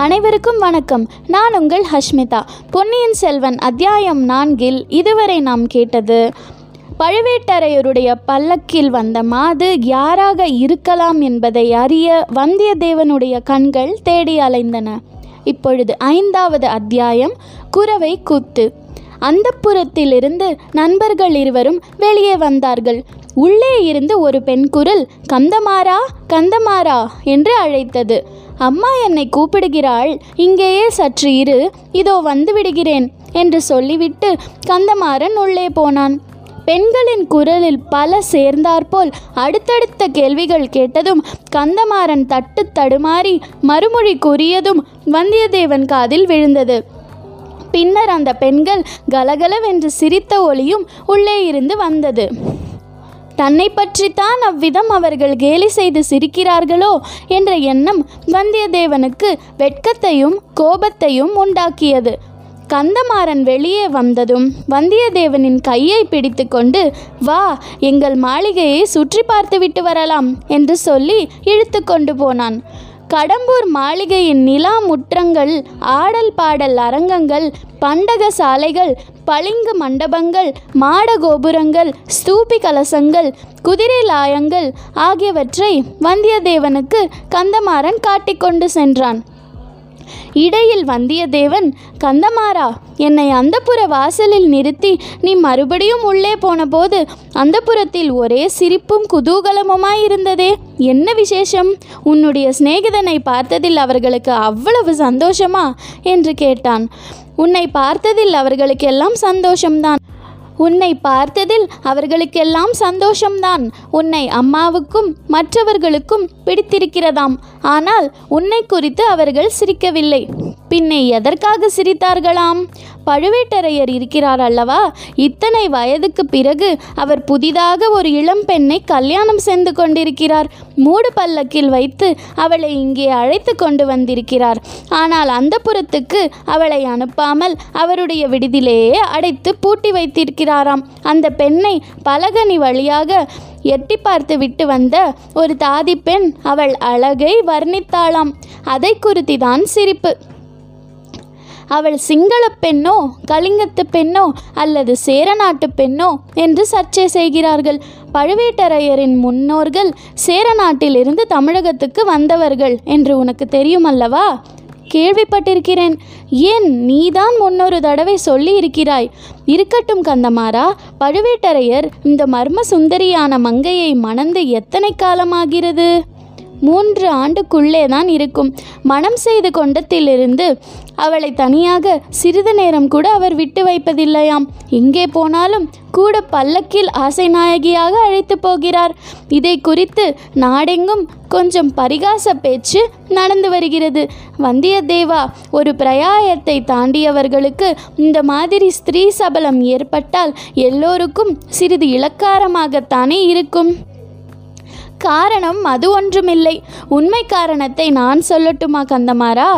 அனைவருக்கும் வணக்கம். நான் உங்கள் ஹஷ்மிதா. பொன்னியின் செல்வன் அத்தியாயம் நான்கில் இதுவரை நாம் கேட்டது பழுவேட்டரையருடைய பல்லக்கில் வந்த மாது யாராக இருக்கலாம் என்பதை அறிய வந்தியத்தேவனுடைய கண்கள் தேடி அலைந்தன. இப்பொழுது ஐந்தாவது அத்தியாயம் குரவை கூத்து. அந்தப்புறத்திலிருந்து நண்பர்கள் இருவரும் வெளியே வந்தார்கள். உள்ளே இருந்து ஒரு பெண் குரல் கந்தமாரா கந்தமாரா என்று அழைத்தது. அம்மா என்னை கூப்பிடுகிறாள். இங்கேயே சற்று இரு. இதோ வந்து விடுகிறேன் என்று சொல்லிவிட்டு கந்தமாறன் உள்ளே போனான். பெண்களின் குரலில் பல சேர்ந்தாற்போல் அடுத்தடுத்த கேள்விகள் கேட்டதும் கந்தமாறன் தட்டு தடுமாறி மறுமொழி கூறியதும் வந்தியத்தேவன் காதில் விழுந்தது. பின்னர் அந்த பெண்கள் கலகலவென்று சிரித்த ஒளியும் உள்ளே இருந்து வந்தது. தன்னை பற்றித்தான் அவ்விதம் அவர்கள் கேலி செய்து சிரிக்கிறார்களோ என்ற எண்ணம் வந்தியத்தேவனுக்கு வெட்கத்தையும் கோபத்தையும் உண்டாக்கியது. கந்தமாறன் வெளியே வந்ததும் வந்தியத்தேவனின் கையை பிடித்துக்கொண்டு வா எங்கள் மாளிகையை சுற்றி பார்த்துவிட்டு வரலாம் என்று சொல்லி இழுத்து கொண்டு போனான். கடம்பூர் மாளிகையின் நிலா முற்றங்கள் ஆடல் பாடல் அரங்கங்கள் பண்டக சாலைகள் பளிங்கு மண்டபங்கள் மாட கோபுரங்கள் ஸ்தூபி கலசங்கள் குதிரை லாயங்கள் ஆகியவற்றை வந்தியத்தேவனுக்கு கந்தமாறன் காட்டிக்கொண்டு சென்றான். இடையில் வந்தியத்தேவன் கந்தமாறா என்னை அந்தப்புற வாசலில் நிறுத்தி நீ மறுபடியும் உள்ளே போனபோது அந்தப்புறத்தில் ஒரே சிரிப்பும் குதூகலமுமாயிருந்ததே என்ன விசேஷம்? உன்னுடைய சிநேகிதனை பார்த்ததில் அவர்களுக்கு அவ்வளவு சந்தோஷமா? என்று கேட்டான். உன்னை பார்த்ததில் அவர்களுக்கெல்லாம் சந்தோஷம்தான். உன்னை பார்த்ததில் அவர்களுக்கெல்லாம் சந்தோஷம்தான். உன்னை அம்மாவுக்கும் மற்றவர்களுக்கும் பிடித்திருக்கிறதாம். ஆனால் உன்னை குறித்து அவர்கள் சிரிக்கவில்லை. பின்னே எதற்காக சிரித்தார்களாம்? பழுவேட்டரையர் இருக்கிறார் அல்லவா? இத்தனை வயதுக்கு பிறகு அவர் புதிதாக ஒரு இளம் பெண்ணை கல்யாணம் செய்து கொண்டிருக்கிறார். மூடு பல்லக்கில் வைத்து அவளை இங்கே அழைத்து கொண்டு வந்திருக்கிறார். ஆனால் அந்த புறத்துக்கு அவளை அனுப்பாமல் அவருடைய விடுதியிலேயே அடைத்து பூட்டி வைத்திருக்கிறாராம். அந்த பெண்ணை பலகனி வழியாக எட்டி பார்த்து விட்டு வந்த ஒரு தாதி பெண் அவள் அழகை வர்ணித்தாளாம். அதை குறித்துதான் சிரிப்பு. அவள் சிங்கள பெண்ணோ கலிங்கத்து பெண்ணோ அல்லது சேரநாட்டு பெண்ணோ என்று சர்ச்சை செய்கிறார்கள். பழுவேட்டரையரின் முன்னோர்கள் சேரநாட்டிலிருந்து தமிழகத்துக்கு வந்தவர்கள் என்று உனக்கு தெரியும் அல்லவா கேள்விப்பட்டிருக்கிறேன். ஏன் நீதான் முன்னொரு தடவை சொல்லி இருக்கிறாய் இருக்கட்டும் கந்தமாரா பழுவேட்டரையர் இந்த மர்ம சுந்தரியான மங்கையை மணந்து எத்தனை காலமாகிறது? மூன்று ஆண்டுக்குள்ளே தான் இருக்கும். மனம் செய்து கொண்டத்திலிருந்து அவளை தனியாக சிறிது நேரம் கூட அவர் விட்டு வைப்பதில்லையாம். எங்கே போனாலும் கூட பல்லக்கில் ஆசை நாயகியாக அழைத்து போகிறார். இதை குறித்து நாடெங்கும் கொஞ்சம் பரிகாச பேச்சு நடந்து வருகிறது. வந்தியத்தேவா ஒரு பிரயாயத்தை தாண்டியவர்களுக்கு இந்த மாதிரி ஸ்திரீ சபலம் ஏற்பட்டால் எல்லோருக்கும் சிறிது இளக்காரமாகத்தானே இருக்கும். காரணம் அது ஒன்றுமில்லை. உண்மை காரணத்தை நான் சொல்லட்டுமா கந்தமாரா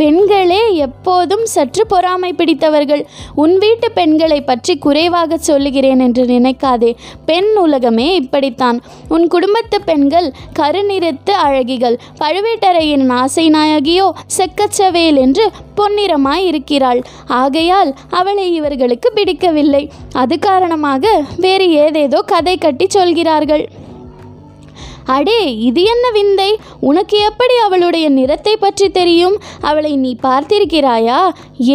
பெண்களே எப்போதும் சற்று பொறாமை பிடித்தவர்கள். உன் வீட்டு பெண்களை பற்றி குறைவாக சொல்லுகிறேன் என்று நினைக்காதே. பெண் உலகமே இப்படித்தான். உன் குடும்பத்து பெண்கள் கருநிறத்து அழகிகள். பழுவேட்டரையின் ஆசை நாயகியோ செக்கச்சவேல் என்று பொன்னிறமாய் இருக்கிறாள். ஆகையால் அவளை இவர்களுக்கு பிடிக்கவில்லை. அது காரணமாக வேறு ஏதேதோ கதை கட்டி சொல்கிறார்கள். அடே இது என்ன விந்தை? உனக்கு எப்படி அவளுடைய நிறத்தை பற்றி தெரியும்? அவளை நீ பார்த்திருக்கிறாயா?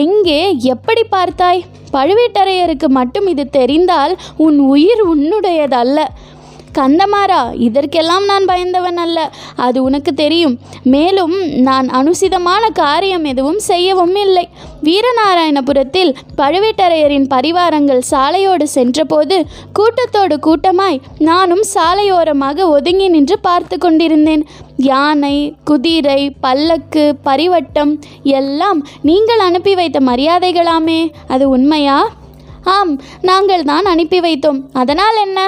எங்கே எப்படி பார்த்தாய்? பழுவேட்டரையருக்கு மட்டும் இது தெரிந்தால் உன் உயிர் உன்னுடையதல்ல. கந்தமாரா இதற்கெல்லாம் நான் பயந்தவன் அல்ல. அது உனக்கு தெரியும். மேலும் நான் அனுசிதமான காரியம் எதுவும் செய்யவும் இல்லை. வீரநாராயணபுரத்தில் பழுவேட்டரையரின் பரிவாரங்கள் சாலையோடு சென்றபோது கூட்டத்தோடு கூட்டமாய் நானும் சாலையோரமாக ஒதுங்கி நின்று பார்த்து கொண்டிருந்தேன். யானை குதிரை பல்லக்கு பரிவட்டம் எல்லாம் நீங்கள் அனுப்பி வைத்த மரியாதைகளாமே. அது உண்மையா? ஆம் நாங்கள் தான் அனுப்பி வைத்தோம். அதனால் என்ன?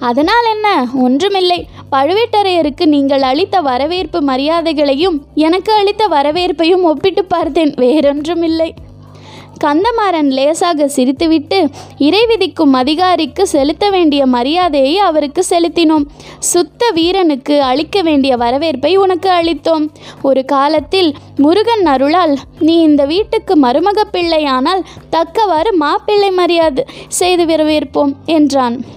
அதனால் என்ன? ஒன்றுமில்லை. பழுவேட்டரையருக்கு நீங்கள் அளித்த வரவேற்பு மரியாதைகளையும் எனக்கு அளித்த வரவேற்பையும் ஒப்பிட்டு பார்த்தேன். வேறொன்றுமில்லை. கந்தமாறன் லேசாக சிரித்துவிட்டு இறை விதிக்கும் அதிகாரிக்கு செலுத்த வேண்டிய மரியாதையை அவருக்கு செலுத்தினோம். சுத்த வீரனுக்கு அளிக்க வேண்டிய வரவேற்பை உனக்கு அளித்தோம். ஒரு காலத்தில் முருகன் அருளால் நீ இந்த வீட்டுக்கு மருமக பிள்ளையானால் தக்கவாறு மாப்பிள்ளை மரியாதை செய்து வரவேற்போம் என்றான்.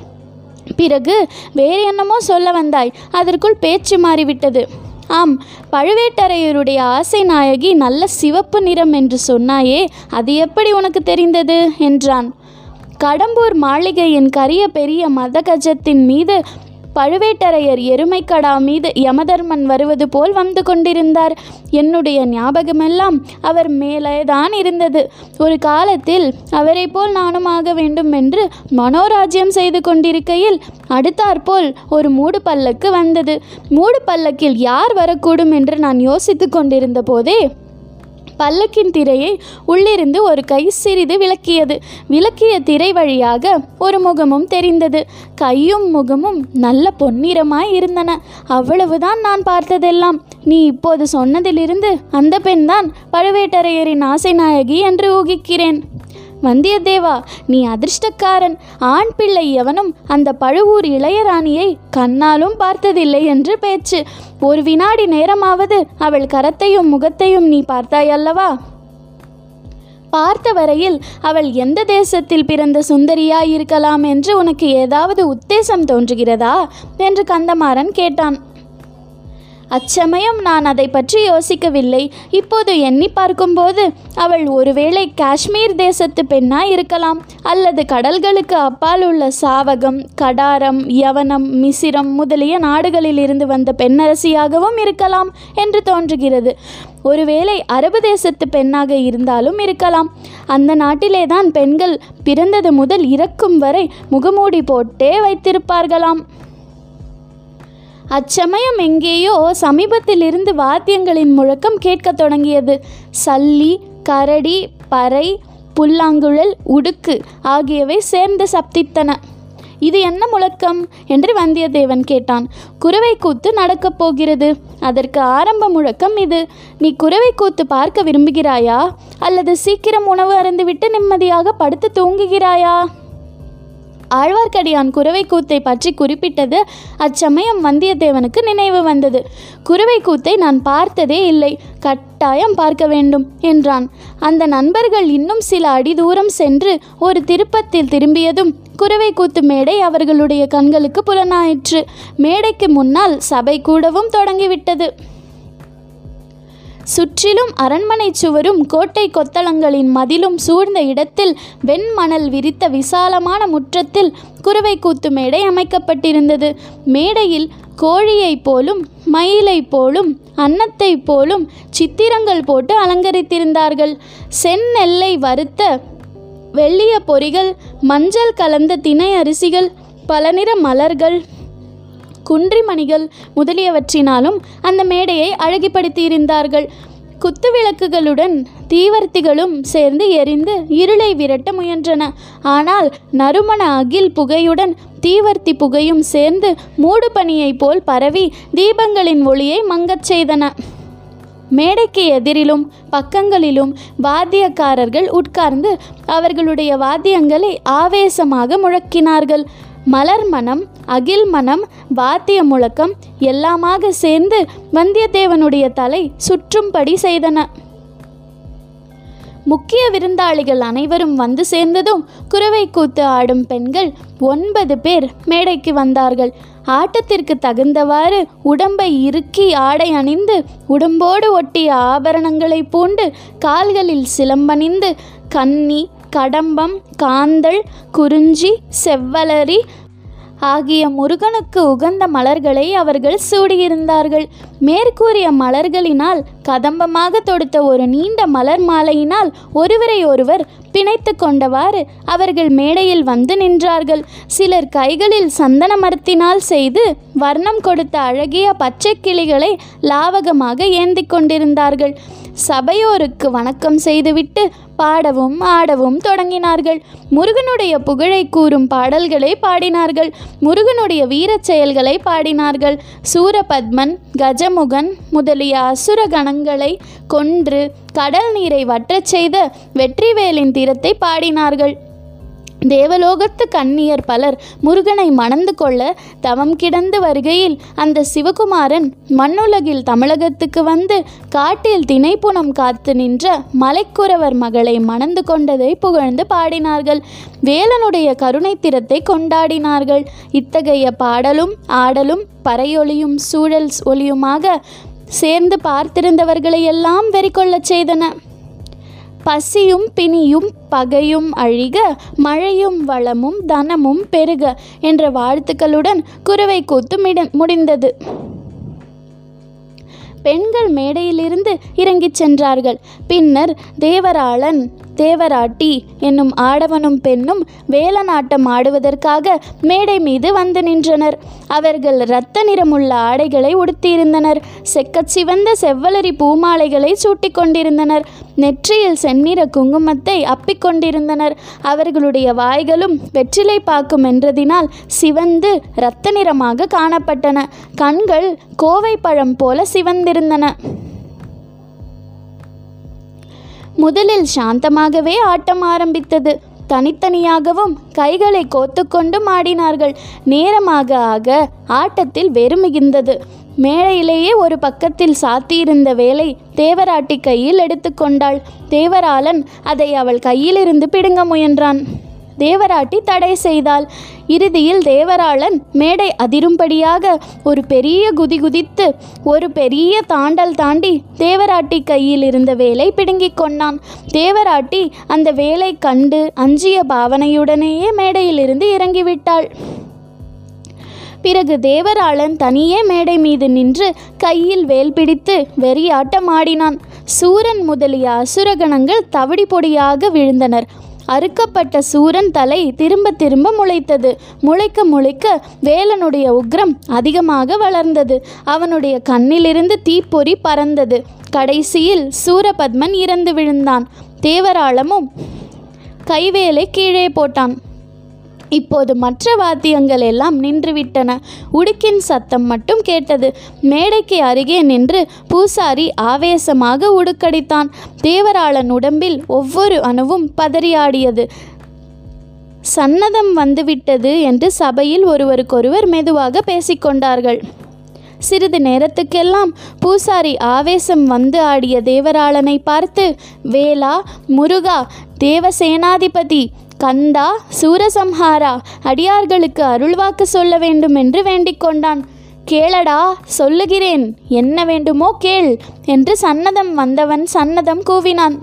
பிறகு வேறு என்னமோ சொல்ல வந்தாய். அதற்குள் பேச்சு மாறிவிட்டது. ஆம் பழுவேட்டரையருடைய ஆசை நாயகி நல்ல சிவப்பு நிறம் என்று சொன்னாயே அது எப்படி உனக்கு தெரிந்தது? என்றான். கடம்பூர் மாளிகையின் கரிய பெரிய மதகஜத்தின் மீது பழுவேட்டரையர் எருமைக்கடா மீது யமதர்மன் வருவது போல் வந்து கொண்டிருந்தார். என்னுடைய ஞாபகமெல்லாம் அவர் மேலேதான் இருந்தது. ஒரு காலத்தில் அவரை போல் நானும் ஆக வேண்டும் என்று மனோராஜ்யம் செய்து கொண்டிருக்கையில் அடுத்தாற்போல் ஒரு மூடு பல்லக்கு வந்தது. மூடு பல்லக்கில் யார் வரக்கூடும் என்று நான் யோசித்து கொண்டிருந்த போதே பல்லக்கின் திரையை உள்ளிருந்து ஒரு கை சிறிது விளக்கியது. விளக்கிய திரை வழியாக ஒரு முகமும் தெரிந்தது. கையும் முகமும் நல்ல பொன்னிறமாய் இருந்தன. அவ்வளவுதான் நான் பார்த்ததெல்லாம். நீ இப்போது சொன்னதிலிருந்து அந்த பெண்தான் பழுவேட்டரையரின் ஆசை நாயகி என்று ஊகிக்கிறேன். வந்தியத்தேவா நீ அதிர்ஷ்டக்காரன். ஆண் பிள்ளை எவனும் அந்த பழுவூர் இளையராணியை கண்ணாலும் பார்த்ததில்லை என்று பேச்சு. ஒரு வினாடி நேரமாவது அவள் கரத்தையும் முகத்தையும் நீ பார்த்தாய் அல்லவா பார்த்த வரையில் அவள் எந்த தேசத்தில் பிறந்த சுந்தரியாய் இருக்கலாம் என்று உனக்கு ஏதாவது உத்தேசம் தோன்றுகிறதா? என்று கந்தமாறன் கேட்டான். அச்சமயம் நான் அதை பற்றி யோசிக்கவில்லை. இப்போது எண்ணி பார்க்கும்போது அவள் ஒருவேளை காஷ்மீர் தேசத்து பெண்ணாய் இருக்கலாம் அல்லது கடல்களுக்கு அப்பால் உள்ள சாவகம் கடாரம் யவனம் மிசிரம் முதலிய நாடுகளில் இருந்து வந்த பெண்ணரசியாகவும் இருக்கலாம் என்று தோன்றுகிறது. ஒருவேளை அரபு தேசத்து பெண்ணாக இருந்தாலும் இருக்கலாம். அந்த நாட்டிலே தான் பெண்கள் பிறந்தது முதல் இறக்கும் வரை முகமூடி போட்டே வைத்திருப்பார்களாம். அச்சமயம் எங்கேயோ சமீபத்திலிருந்து வாத்தியங்களின் முழக்கம் கேட்கத் தொடங்கியது. சல்லி கரடி பறை புல்லாங்குழல் உடுக்கு ஆகியவை சேர்ந்து சப்தித்தன. இது என்ன முழக்கம்? என்று வந்தியத்தேவன் கேட்டான். குறவை கூத்து நடக்கப் போகிறது. அதற்கு ஆரம்ப முழக்கம் இது. நீ குறவை கூத்து பார்க்க விரும்புகிறாயா? அல்லது சீக்கிரம் உணவு அருந்துவிட்டு நிம்மதியாக படுத்து தூங்குகிறாயா? ஆழ்வார்க்கடியான் குறவை கூத்தை பற்றி குறிப்பிட்டது அச்சமயம் வந்தியத்தேவனுக்கு நினைவு வந்தது. குறவை கூத்தை நான் பார்த்ததே இல்லை கட்டாயம் பார்க்க வேண்டும் என்றான். அந்த நண்பர்கள் இன்னும் சில அடி தூரம் சென்று ஒரு திருப்பத்தில் திரும்பியதும் குறவை கூத்து மேடை அவர்களுடைய கண்களுக்கு புலனாயிற்று. மேடைக்கு முன்னால் சபை கூடவும் தொடங்கிவிட்டது. சுற்றிலும் அரண்மனை சுவரும் கோட்டை கொத்தளங்களின் மதிலும் சூழ்ந்த இடத்தில் வெண்மணல் விரித்த விசாலமான முற்றத்தில் குறுவை கூத்து மேடை அமைக்கப்பட்டிருந்தது. மேடையில் கோழியைப் போலும் மயிலைப் போலும் அன்னத்தைப் போலும் சித்திரங்கள் போட்டு அலங்கரித்திருந்தார்கள். செந்நெல்லை வறுத்த வெள்ளிய பொறிகள் மஞ்சள் கலந்த தினை அரிசிகள் பலநிற மலர்கள் குன்றிமணிகள் முதலியவற்றினாலும் அந்த மேடையை அழகுப்படுத்தியிருந்தார்கள் குத்து விளக்குகளுடன் தீவர்த்திகளும் சேர்ந்து எரிந்து இருளை விரட்ட முயன்றன. ஆனால் நறுமண அகில் புகையுடன் தீவர்த்தி புகையும் சேர்ந்து மூடு பனியைப் போல் பரவி தீபங்களின் ஒளியை மங்கச் செய்தன. மேடைக்கு எதிரிலும் பக்கங்களிலும் வாத்தியக்காரர்கள் உட்கார்ந்து அவர்களுடைய வாத்தியங்களை ஆவேசமாக முழக்கினார்கள். மலர் மனம் அகில் மனம் வாத்திய முழக்கம் எல்லாமாக சேர்ந்து வந்தியத்தேவனுடைய தலை சுற்றும்படி செய்தன. முக்கிய விருந்தாளிகள் அனைவரும் வந்து சேர்ந்ததும் குறவை கூத்து ஆடும் பெண்கள் ஒன்பது பேர் மேடைக்கு வந்தார்கள். ஆட்டத்திற்கு தகுந்தவாறு உடம்பை இறுக்கி ஆடை அணிந்து உடம்போடு ஒட்டிய ஆபரணங்களை பூண்டு கால்களில் சிலம்பணிந்து கன்னி கடம்பம் காந்தள் குறிஞ்சி செவ்வலரி ஆகிய முருகனுக்கு உகந்த மலர்களை அவர்கள் சூடியிருந்தார்கள். மேற்கூறிய மலர்களினால் கதம்பமாக தொடுத்த ஒரு நீண்ட மலர் மாலையினால் ஒருவரை ஒருவர் பிணைத்து கொண்டவாறு அவர்கள் மேடையில் வந்து நின்றார்கள். சிலர் கைகளில் சந்தன மரத்தினால் செய்து வர்ணம் கொடுத்த அழகிய பச்சை கிளிகளை லாவகமாக ஏந்தி கொண்டிருந்தார்கள். சபையோருக்கு வணக்கம் செய்துவிட்டு பாடவும் ஆடவும் தொடங்கினார்கள். முருகனுடைய புகழை கூறும் பாடல்களை பாடினார்கள். முருகனுடைய வீரச் செயல்களை பாடினார்கள். சூரபத்மன் கஜமுகன் முதலிய அசுர கணங்களை கொன்று கடல் நீரை வற்றச் செய்த வெற்றிவேலின் தீரத்தை பாடினார்கள். தேவலோகத்து கண்ணியர் பலர் முருகனை மணந்து கொள்ள தவம் கிடந்து வருகையில் அந்த சிவகுமாரன் மண்ணுலகில் தமிழகத்துக்கு வந்து காட்டில் திணைப்புணம் காத்து நின்ற மலைக்குறவர் மகளை மணந்து கொண்டதை புகழ்ந்து பாடினார்கள். வேலனுடைய கருணை திறத்தை கொண்டாடினார்கள். இத்தகைய பாடலும் ஆடலும் பறையொலியும் சூழல் ஒலியுமாக சேர்ந்து பார்த்திருந்தவர்களையெல்லாம் வெறிக்கொள்ளச் செய்தன. பசியும் பிணியும் பகையும் அழிக மழையும் வளமும் தனமும் பெருக என்ற வாழ்த்துக்களுடன் குருவை கூத்து முடிந்தது. பெண்கள் மேடையிலிருந்து இறங்கிச் சென்றார்கள். பின்னர் தேவராளன் தேவராட்டி என்னும் ஆடவனும் பெண்ணும் வேலநாட்டம் ஆடுவதற்காக மேடை மீது வந்து நின்றனர். அவர்கள் இரத்த நிறமுள்ள ஆடைகளை உடுத்தியிருந்தனர். செக்கச் சிவந்த செவ்வலரி பூமாலைகளை சூட்டிக் கொண்டிருந்தனர் நெற்றியில் செந்நிற குங்குமத்தை அப்பிக்கொண்டிருந்தனர். அவர்களுடைய வாய்களும் வெற்றிலை பாக்கும் என்றதினால் சிவந்து இரத்த நிறமாக காணப்பட்டன. கண்கள் கோவை பழம் போல சிவந்திருந்தன. முதலில் சாந்தமாகவே ஆட்டம் ஆரம்பித்தது. தனித்தனியாகவும் கைகளை கோத்துக்கொண்டும் ஆடினார்கள். நேரமாக ஆக ஆட்டத்தில் வெறு மிகுந்தது மேடையிலேயே ஒரு பக்கத்தில் சாத்தியிருந்த வேலை தேவராட்டி கையில் எடுத்துக்கொண்டாள். தேவராளன் அதை அவள் கையிலிருந்து பிடுங்க முயன்றான். தேவராட்டி தடை செய்தாள். இறுதியில் தேவராளன் மேடை அதிரும்படியாக ஒரு பெரிய குதி குதித்து ஒரு பெரிய தாண்டல் தாண்டி தேவராட்டி கையில் இருந்த வேலை பிடுங்கிக் கொண்டான். தேவராட்டி அந்த வேலை கண்டு அஞ்சிய பாவனையுடனேயே மேடையிலிருந்து இறங்கிவிட்டாள். பிறகு தேவராளன் தனியே மேடை மீது நின்று கையில் வேல் பிடித்து வெறியாட்டம் ஆடினான். சூரன் முதலிய அசுரகணங்கள் தவிடி பொடியாக விழுந்தனர். அறுக்கப்பட்ட சூரன் தலை திரும்ப திரும்ப முளைத்தது. முளைக்க முளைக்க வேலனுடைய உக்ரம் அதிகமாக வளர்ந்தது. அவனுடைய கண்ணிலிருந்து தீப்பொறி பறந்தது. கடைசியில் சூரபத்மன் இறந்து விழுந்தான். தேவராளமும் கைவேலை கீழே போட்டான். இப்போது மற்ற வாத்தியங்கள் எல்லாம் நின்றுவிட்டன. உடுக்கின் சத்தம் மட்டும் கேட்டது. மேடைக்கு அருகே நின்று பூசாரி ஆவேசமாக உடுக்கடித்தான். தேவராளன் உடம்பில் ஒவ்வொரு அணுவும் பதறியாடியது. சன்னதம் வந்துவிட்டது என்று சபையில் ஒருவருக்கொருவர் மெதுவாக பேசிக்கொண்டார்கள். சிறிது நேரத்துக்கெல்லாம் பூசாரி ஆவேசம் வந்து ஆடிய தேவராளனை பார்த்து வேலா முருகா தேவசேனாதிபதி கந்தா சூரசம்ஹாரா அடியார்களுக்கு அருள்வாக்கு சொல்ல வேண்டும் என்று வேண்டிக் கொண்டான். கேளடா சொல்லுகிறேன் என்ன வேண்டுமோ கேள் என்று சன்னதம் வந்தவன் சன்னதம் கூவினான்.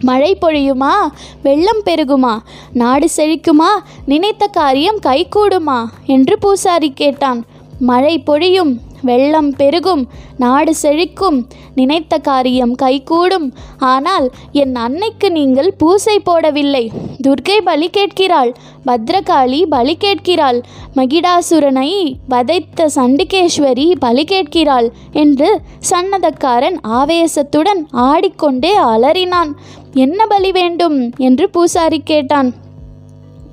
மழை பொழியுமா? வெள்ளம் பெருகுமா? நாடு செழிக்குமா? நினைத்த காரியம் கைகூடுமா? என்று பூசாரி கேட்டான். மழை பொழியும் வெள்ளம் பெருகும் நாடு செழிக்கும். நினைத்த காரியம் கைகூடும். ஆனால் என் அன்னைக்கு நீங்கள் பூசை போடவில்லை. துர்க்கை பலி கேட்கிறாள் பத்ரகாளி பலி கேட்கிறாள் மகிடாசுரனை வதைத்த சண்டிகேஸ்வரி பலி கேட்கிறாள் என்று சன்னதக்காரன் ஆவேசத்துடன் ஆடிக்கொண்டே அலறினான். என்ன பலி வேண்டும்? என்று பூசாரி கேட்டான்.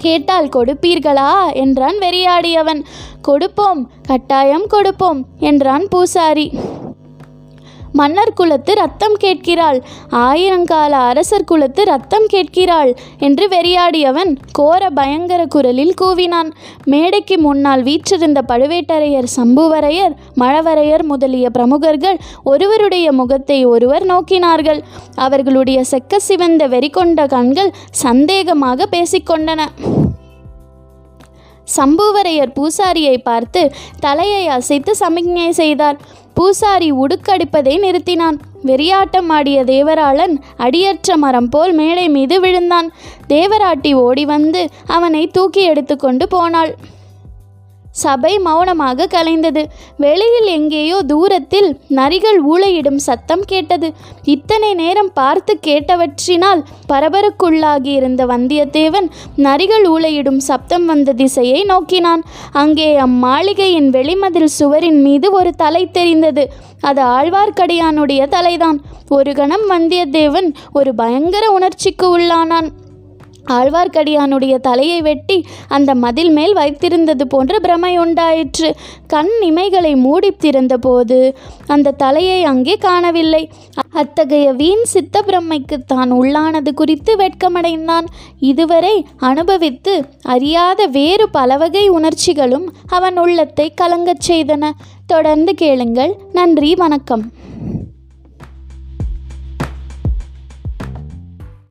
கேட்டால் கொடுப்பீர்களா? என்றான் வெறியாடியவன். கொடுப்போம் கட்டாயம் கொடுப்போம் என்றான் பூசாரி. மன்னர் குலத்து ரத்தம் கேட்கிறாள். ஆயிரங்கால அரசர் குலத்து ரத்தம் கேட்கிறாள் என்று வெறியாடியவன் கோர பயங்கர குரலில் கூவினான். மேடைக்கு முன்னால் வீற்றிருந்த பழுவேட்டரையர் சம்புவரையர் மழவரையர் முதலிய பிரமுகர்கள் ஒருவருடைய முகத்தை ஒருவர் நோக்கினார்கள். அவர்களுடைய செக்க சிவந்த வெறிகொண்ட கண்கள் சந்தேகமாக பேசிக்கொண்டன. சம்புவரையர் பூசாரியை பார்த்து தலையை அசைத்து சமிக்ஞை செய்தார். பூசாரி உடுக்கடிப்பதை நிறுத்தினான். வெறியாட்டம் ஆடிய தேவராளன் அடியற்ற மரம் போல் மேடை மீது விழுந்தான். தேவராட்டி ஓடி வந்து அவனை தூக்கி எடுத்துக்கொண்டு போனாள். சபை மௌனமாக கலைந்தது. வெளியில் எங்கேயோ தூரத்தில் நரிகள் ஊளையிடும் சத்தம் கேட்டது. இத்தனை நேரம் பார்த்து கேட்டவற்றினால் பரபரக்குள்ளாகி இருந்த வந்தியத்தேவன் நரிகள் ஊளையிடும் சப்தம் வந்த திசையை நோக்கினான். அங்கே அம்மாளிகையின் வெளிமதில் சுவரின் மீது ஒரு தலை தெரிந்தது. அது ஆழ்வார்க்கடியானுடைய தலைதான். ஒரு கணம் வந்தியத்தேவன் ஒரு பயங்கர உணர்ச்சிக்கு உள்ளானான். ஆழ்வார்க்கடியானுடைய தலையை வெட்டி அந்த மதில் மேல் வைத்திருந்தது போன்ற பிரமை உண்டாயிற்று. கண் இமைகளை மூடி திறந்தபோது அந்த தலையை அங்கே காணவில்லை. அத்தகைய வீண் சித்த பிரமைக்கு தான் உள்ளானது குறித்து வெட்கமடைந்தான். இதுவரை அனுபவித்து அறியாத வேறு பலவகை உணர்ச்சிகளும் அவன் உள்ளத்தை கலங்கச் செய்தன. தொடர்ந்து கேளுங்கள். நன்றி வணக்கம்.